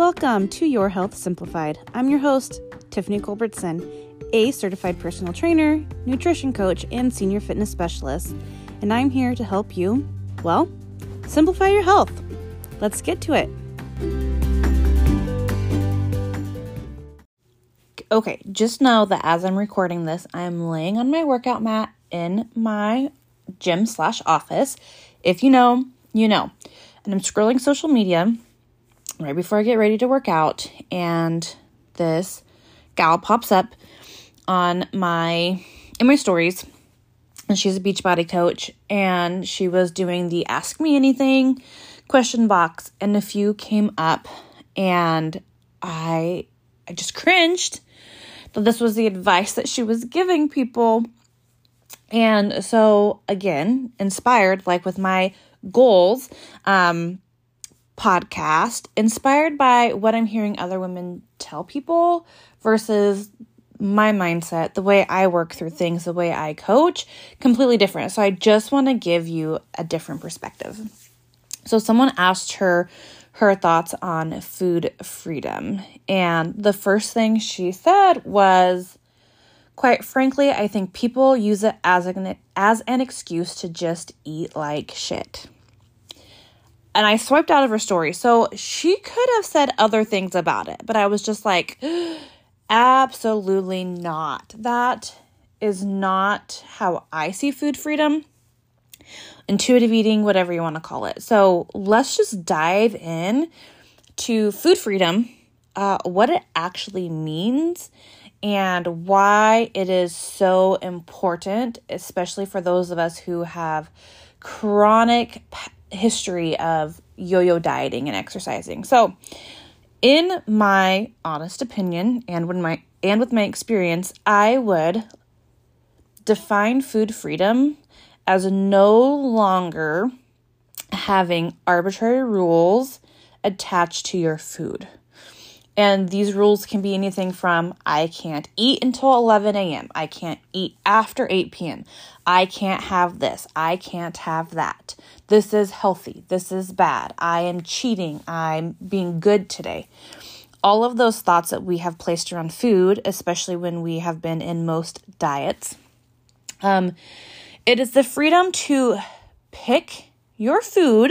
Welcome to Your Health Simplified. I'm your host, Tiffany Culbertson, a certified personal trainer, nutrition coach, and senior fitness specialist, and I'm here to help you, well, simplify your health. Let's get to it. Okay, just know that as I'm recording this, I'm laying on my workout mat in my gym slash office. If you know, you know. And I'm scrolling social media right before I get ready to work out, and this gal pops up on my in my stories. And she's a Beachbody coach, and she was doing the Ask Me Anything question box, and a few came up, and I I just cringed that this was the advice that she was giving people. And so, again, inspired, like with my goals um, podcast, inspired by what I'm hearing other women tell people versus my mindset, the way I work through things, the way I coach, completely different. So, I just want to give you a different perspective. So, someone asked her her thoughts on food freedom. And the first thing she said was, quite frankly, I think people use it as an, as an excuse to just eat like shit. And I swiped out of her story. So she could have said other things about it, but I was just like, absolutely not. That is not how I see food freedom intuitive eating, whatever you want to call it. So let's just dive in to food freedom, uh, what it actually means, and why it is so important, especially for those of us who have chronic history of yo-yo dieting and exercising. So, in my honest opinion and when my and with my experience, I would define food freedom as no longer having arbitrary rules attached to your food. And these rules can be anything from I can't eat until 11 a.m., I can't eat after 8 p.m., I can't have this, I can't have that. This is healthy, this is bad, I am cheating, I'm being good today. All of those thoughts that we have placed around food, especially when we have been in most diets, um, it is the freedom to pick your food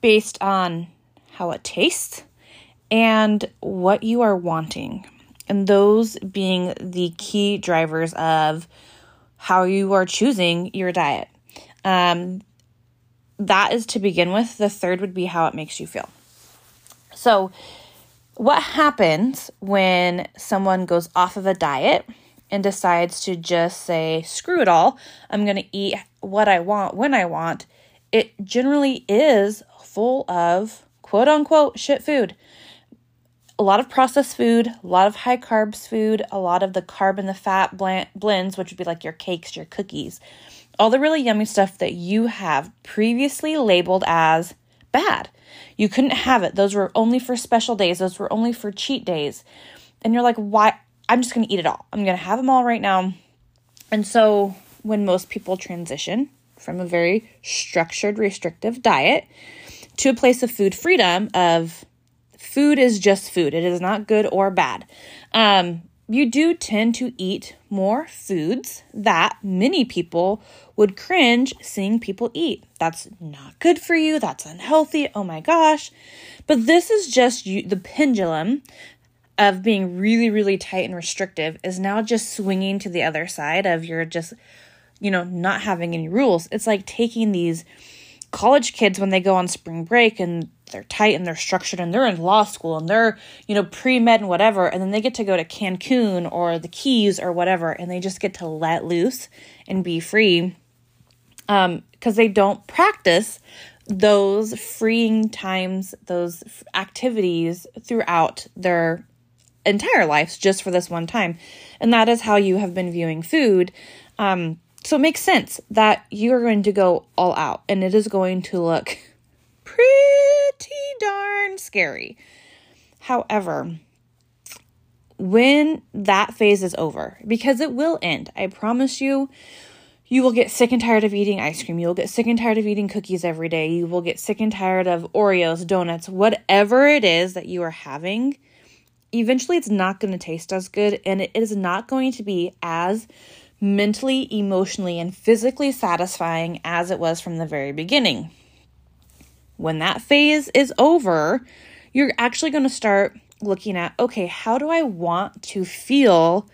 based on how it tastes and what you are wanting. And those being the key drivers of how you are choosing your diet. Um, that is to begin with. The third would be how it makes you feel. So, what happens when someone goes off of a diet and decides to just say, screw it all, I'm going to eat what I want when I want, it generally is full of quote unquote shit food. A lot of processed food, a lot of high carbs food, a lot of the carb and the fat blends, which would be like your cakes, your cookies, all the really yummy stuff that you have previously labeled as bad. You couldn't have it. Those were only for special days, those were only for cheat days. And you're like, why? I'm just going to eat it all. I'm going to have them all right now. And so when most people transition from a very structured, restrictive diet to a place of food freedom, of food is just food, it is not good or bad. Um, you do tend to eat more foods that many people would cringe seeing people eat. That's not good for you. That's unhealthy. Oh my gosh. But this is just you, the pendulum of being really, really tight and restrictive is now just swinging to the other side of you're just, you know, not having any rules. It's like taking these college kids when they go on spring break and they're tight and they're structured and they're in law school and they're, you know, pre med and whatever. And then they get to go to Cancun or the Keys or whatever and they just get to let loose and be free um, because they don't practice those freeing times, those activities throughout their entire lives just for this one time. And that is how you have been viewing food. Um, so it makes sense that you are going to go all out and it is going to look darn scary. However, when that phase is over, because it will end, I promise you, you will get sick and tired of eating ice cream. You'll get sick and tired of eating cookies every day. You will get sick and tired of Oreos, donuts, whatever it is that you are having. Eventually, it's not going to taste as good and it is not going to be as mentally, emotionally, and physically satisfying as it was from the very beginning. When that phase is over, you're actually going to start looking at okay, how do I want to feel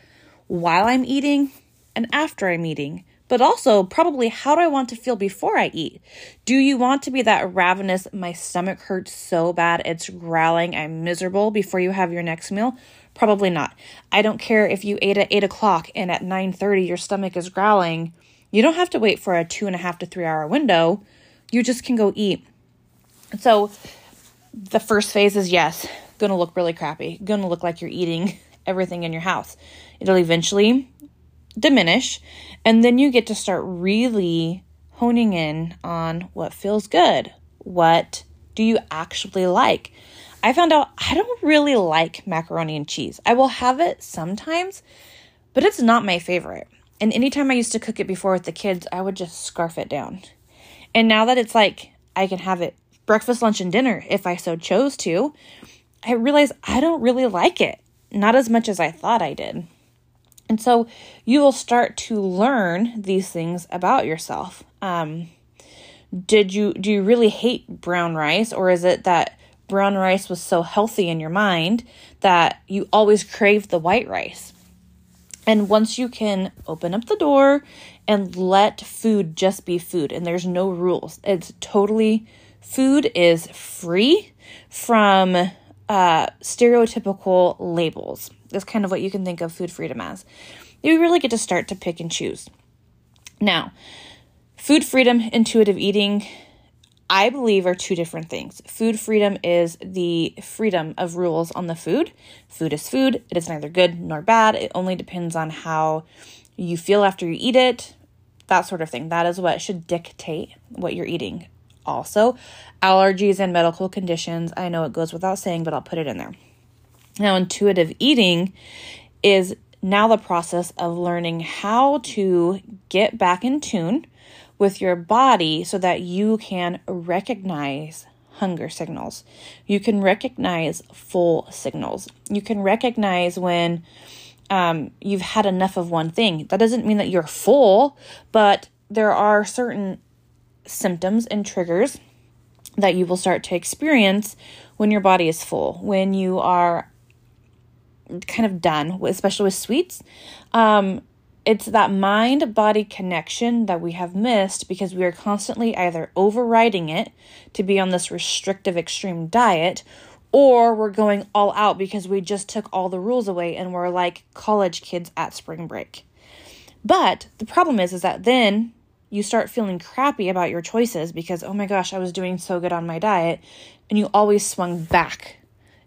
while I'm eating and after I'm eating? But also, probably, how do I want to feel before I eat? Do you want to be that ravenous, my stomach hurts so bad, it's growling, I'm miserable before you have your next meal? Probably not. I don't care if you ate at 8 o'clock and at 9.30 your stomach is growling. You don't have to wait for a two and a half to three hour window. You just can go eat. So the first phase is yes, gonna look really crappy, gonna look like you're eating everything in your house. It'll eventually diminish, and then you get to start really honing in on what feels good. What do you actually like? I found out I don't really like macaroni and cheese. I will have it sometimes, but it's not my favorite. And anytime I used to cook it before with the kids, I would just scarf it down. And now that it's like I can have it breakfast, lunch, and dinner if I so chose to, I realize I don't really like it. Not as much as I thought I did. And so you will start to learn these things about yourself. Um, did you do you really hate brown rice or is it that brown rice was so healthy in your mind that you always craved the white rice? And once you can open up the door and let food just be food and there's no rules. It's totally food is free from uh, stereotypical labels. That's kind of what you can think of food freedom as. You really get to start to pick and choose. Now, food freedom, intuitive eating, I believe are two different things. Food freedom is the freedom of rules on the food. Food is food, it is neither good nor bad. It only depends on how you feel after you eat it, that sort of thing. That is what should dictate what you're eating. Also, allergies and medical conditions. I know it goes without saying, but I'll put it in there. Now, intuitive eating is now the process of learning how to get back in tune with your body so that you can recognize hunger signals. You can recognize full signals. You can recognize when um, you've had enough of one thing. That doesn't mean that you're full, but there are certain symptoms and triggers that you will start to experience when your body is full, when you are kind of done, especially with sweets. Um, it's that mind body connection that we have missed because we are constantly either overriding it to be on this restrictive extreme diet or we're going all out because we just took all the rules away and we're like college kids at spring break. But the problem is is that then you start feeling crappy about your choices because oh my gosh, I was doing so good on my diet and you always swung back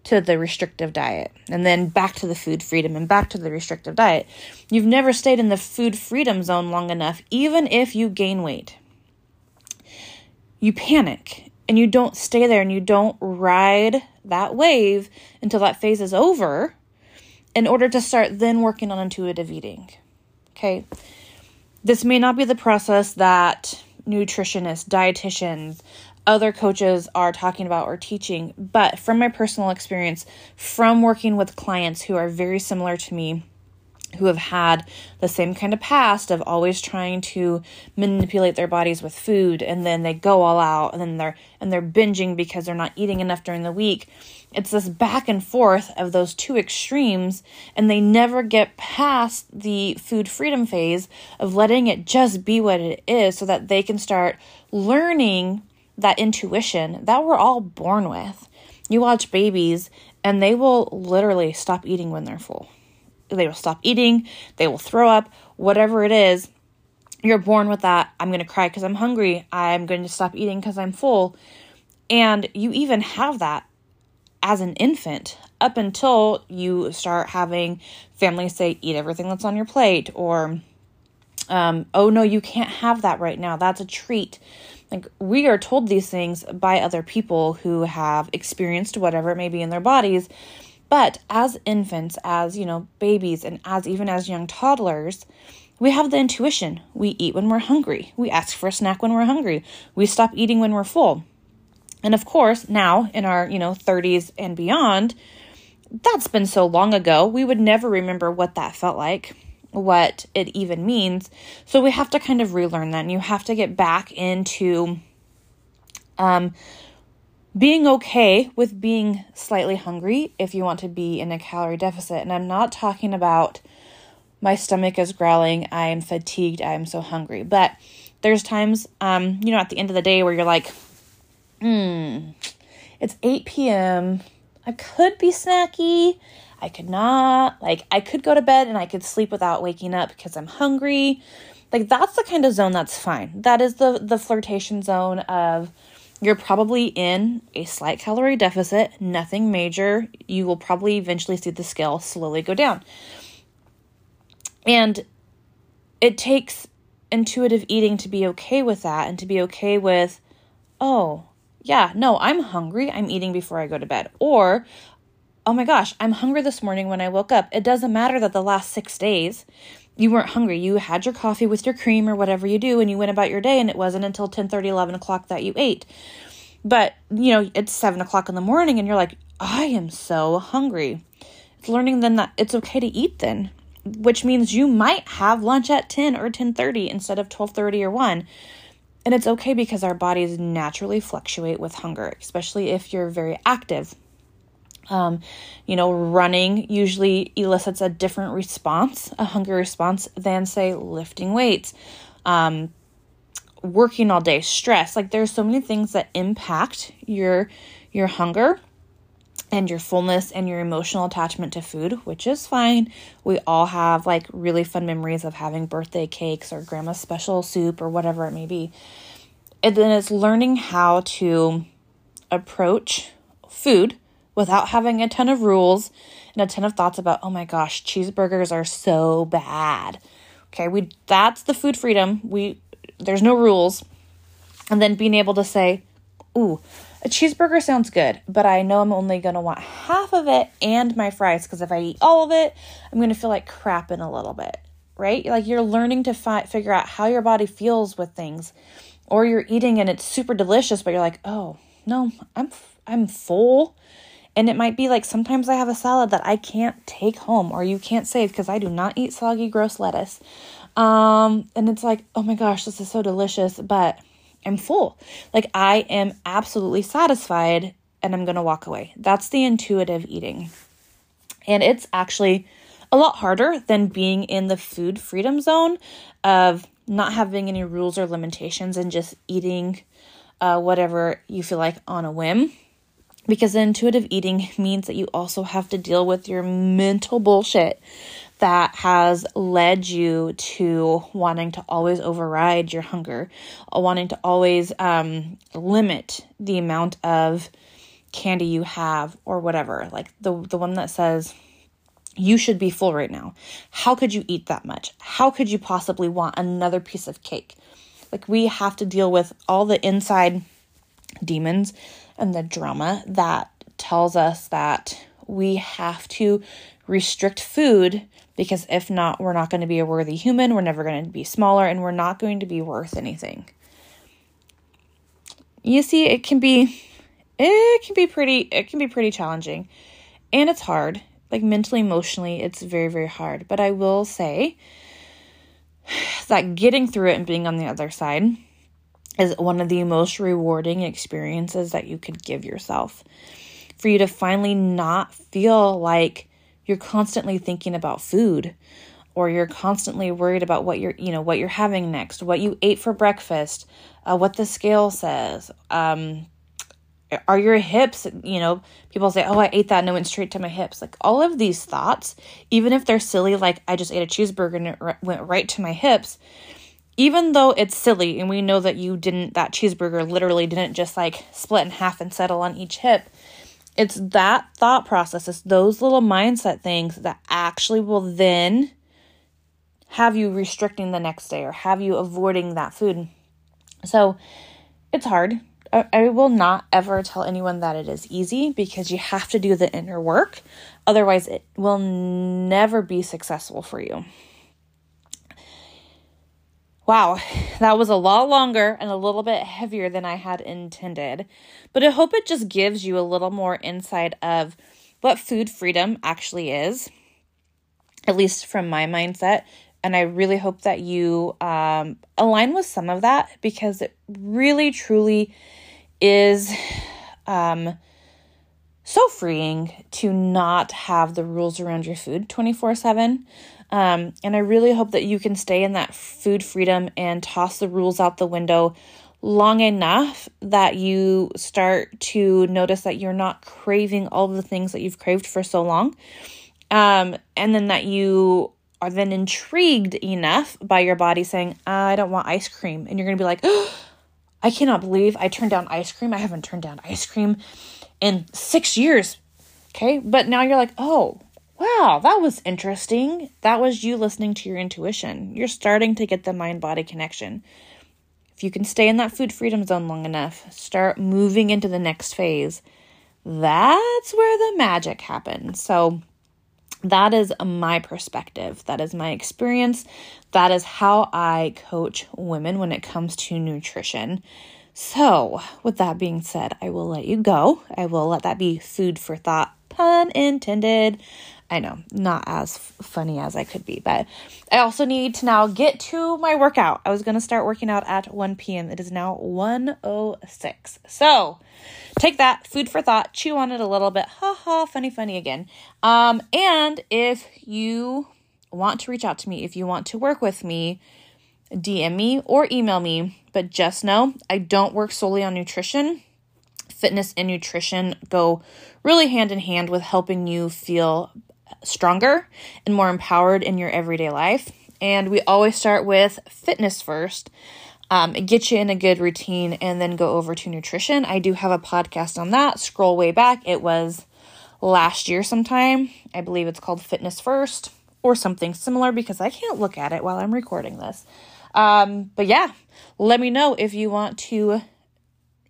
to the restrictive diet and then back to the food freedom and back to the restrictive diet. You've never stayed in the food freedom zone long enough, even if you gain weight. You panic and you don't stay there and you don't ride that wave until that phase is over in order to start then working on intuitive eating. Okay. This may not be the process that nutritionists, dietitians, other coaches are talking about or teaching. But from my personal experience, from working with clients who are very similar to me, who have had the same kind of past of always trying to manipulate their bodies with food and then they go all out and then they're and they're binging because they're not eating enough during the week it's this back and forth of those two extremes and they never get past the food freedom phase of letting it just be what it is so that they can start learning that intuition that we're all born with. You watch babies and they will literally stop eating when they're full. They will stop eating, they will throw up, whatever it is. You're born with that. I'm going to cry because I'm hungry. I'm going to stop eating because I'm full. And you even have that as an infant up until you start having families say, eat everything that's on your plate, or, um, oh no, you can't have that right now. That's a treat. Like we are told these things by other people who have experienced whatever it may be in their bodies. But as infants, as you know, babies, and as even as young toddlers, we have the intuition. We eat when we're hungry. We ask for a snack when we're hungry. We stop eating when we're full. And of course, now in our, you know, 30s and beyond, that's been so long ago, we would never remember what that felt like, what it even means. So we have to kind of relearn that. And you have to get back into um, being okay with being slightly hungry if you want to be in a calorie deficit. And I'm not talking about my stomach is growling, I am fatigued, I am so hungry. But there's times, um, you know, at the end of the day where you're like, hmm, it's 8 p.m. I could be snacky. I could not. Like, I could go to bed and I could sleep without waking up because I'm hungry. Like, that's the kind of zone that's fine. That is the, the flirtation zone of you're probably in a slight calorie deficit, nothing major. You will probably eventually see the scale slowly go down. And it takes intuitive eating to be okay with that and to be okay with, oh, yeah, no, I'm hungry. I'm eating before I go to bed. Or, oh my gosh, I'm hungry this morning when I woke up. It doesn't matter that the last six days you weren't hungry. You had your coffee with your cream or whatever you do and you went about your day and it wasn't until 10 30, 11 o'clock that you ate. But, you know, it's 7 o'clock in the morning and you're like, I am so hungry. It's learning then that it's okay to eat then, which means you might have lunch at 10 or 10:30 instead of 12:30 or 1 and it's okay because our bodies naturally fluctuate with hunger, especially if you're very active. Um, you know, running usually elicits a different response, a hunger response, than say lifting weights, um, working all day, stress. Like there's so many things that impact your your hunger and your fullness and your emotional attachment to food, which is fine. We all have like really fun memories of having birthday cakes or grandma's special soup or whatever it may be. And then it's learning how to approach food without having a ton of rules and a ton of thoughts about, oh my gosh, cheeseburgers are so bad. Okay, we that's the food freedom. We there's no rules. And then being able to say, ooh, a cheeseburger sounds good, but I know I'm only to want half of it and my fries because if I eat all of it, I'm to feel like crap in a little bit, right? Like you're learning to fi- figure out how your body feels with things, or you're eating and it's super delicious, but you're like, oh no, I'm I'm full, and it might be like sometimes I have a salad that I can't take home or you can't save because I do not eat soggy, gross lettuce, um, and it's like, oh my gosh, this is so delicious, but I'm full. Like I am absolutely satisfied and I'm going to walk away. That's the intuitive eating. And it's actually a lot harder than being in the food freedom zone of not having any rules or limitations and just eating uh, whatever you feel like on a whim. Because intuitive eating means that you also have to deal with your mental bullshit that has led you to wanting to always override your hunger, wanting to always um, limit the amount of candy you have or whatever. Like the the one that says you should be full right now. How could you eat that much? How could you possibly want another piece of cake? Like we have to deal with all the inside demons and the drama that tells us that we have to restrict food because if not, we're not going to be a worthy human, we're never going to be smaller, and we're not going to be worth anything. You see, it can be it can be pretty it can be pretty challenging. And it's hard. Like mentally, emotionally, it's very, very hard. But I will say that getting through it and being on the other side is one of the most rewarding experiences that you could give yourself. For you to finally not feel like you're constantly thinking about food or you're constantly worried about what you're you know what you're having next what you ate for breakfast uh, what the scale says um, are your hips you know people say oh i ate that and it went straight to my hips like all of these thoughts even if they're silly like i just ate a cheeseburger and it went right to my hips even though it's silly and we know that you didn't that cheeseburger literally didn't just like split in half and settle on each hip it's that thought process, it's those little mindset things that actually will then have you restricting the next day or have you avoiding that food. So it's hard. I, I will not ever tell anyone that it is easy because you have to do the inner work. Otherwise, it will never be successful for you. Wow, that was a lot longer and a little bit heavier than I had intended. But I hope it just gives you a little more insight of what food freedom actually is, at least from my mindset. And I really hope that you um, align with some of that because it really, truly is um, so freeing to not have the rules around your food 24 7. Um, and I really hope that you can stay in that food freedom and toss the rules out the window long enough that you start to notice that you're not craving all the things that you've craved for so long. Um, and then that you are then intrigued enough by your body saying, I don't want ice cream. And you're going to be like, oh, I cannot believe I turned down ice cream. I haven't turned down ice cream in six years. Okay. But now you're like, oh, wow, that was interesting. That was you listening to your intuition. You're starting to get the mind body connection. If you can stay in that food freedom zone long enough, start moving into the next phase, that's where the magic happens. So, that is my perspective. That is my experience. That is how I coach women when it comes to nutrition. So, with that being said, I will let you go. I will let that be food for thought, pun intended. I know, not as funny as I could be, but I also need to now get to my workout. I was going to start working out at 1 p.m. It is now 1:06. So, take that food for thought, chew on it a little bit. Ha ha, funny funny again. Um and if you want to reach out to me, if you want to work with me, DM me or email me, but just know I don't work solely on nutrition fitness and nutrition go really hand in hand with helping you feel stronger and more empowered in your everyday life. And we always start with fitness first, um, get you in a good routine, and then go over to nutrition. I do have a podcast on that. Scroll way back. It was last year sometime. I believe it's called Fitness First or something similar because I can't look at it while I'm recording this. Um, but yeah, let me know if you want to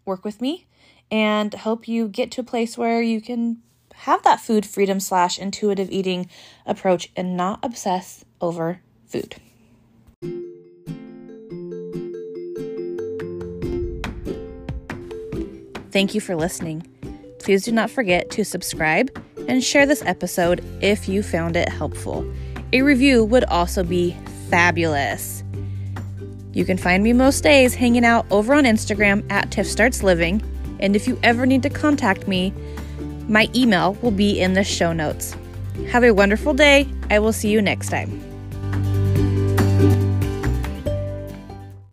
work with me and help you get to a place where you can have that food freedom slash intuitive eating approach and not obsess over food. Thank you for listening. Please do not forget to subscribe and share this episode if you found it helpful. A review would also be fabulous. You can find me most days hanging out over on Instagram at Tiff Starts Living, and if you ever need to contact me, my email will be in the show notes. Have a wonderful day. I will see you next time.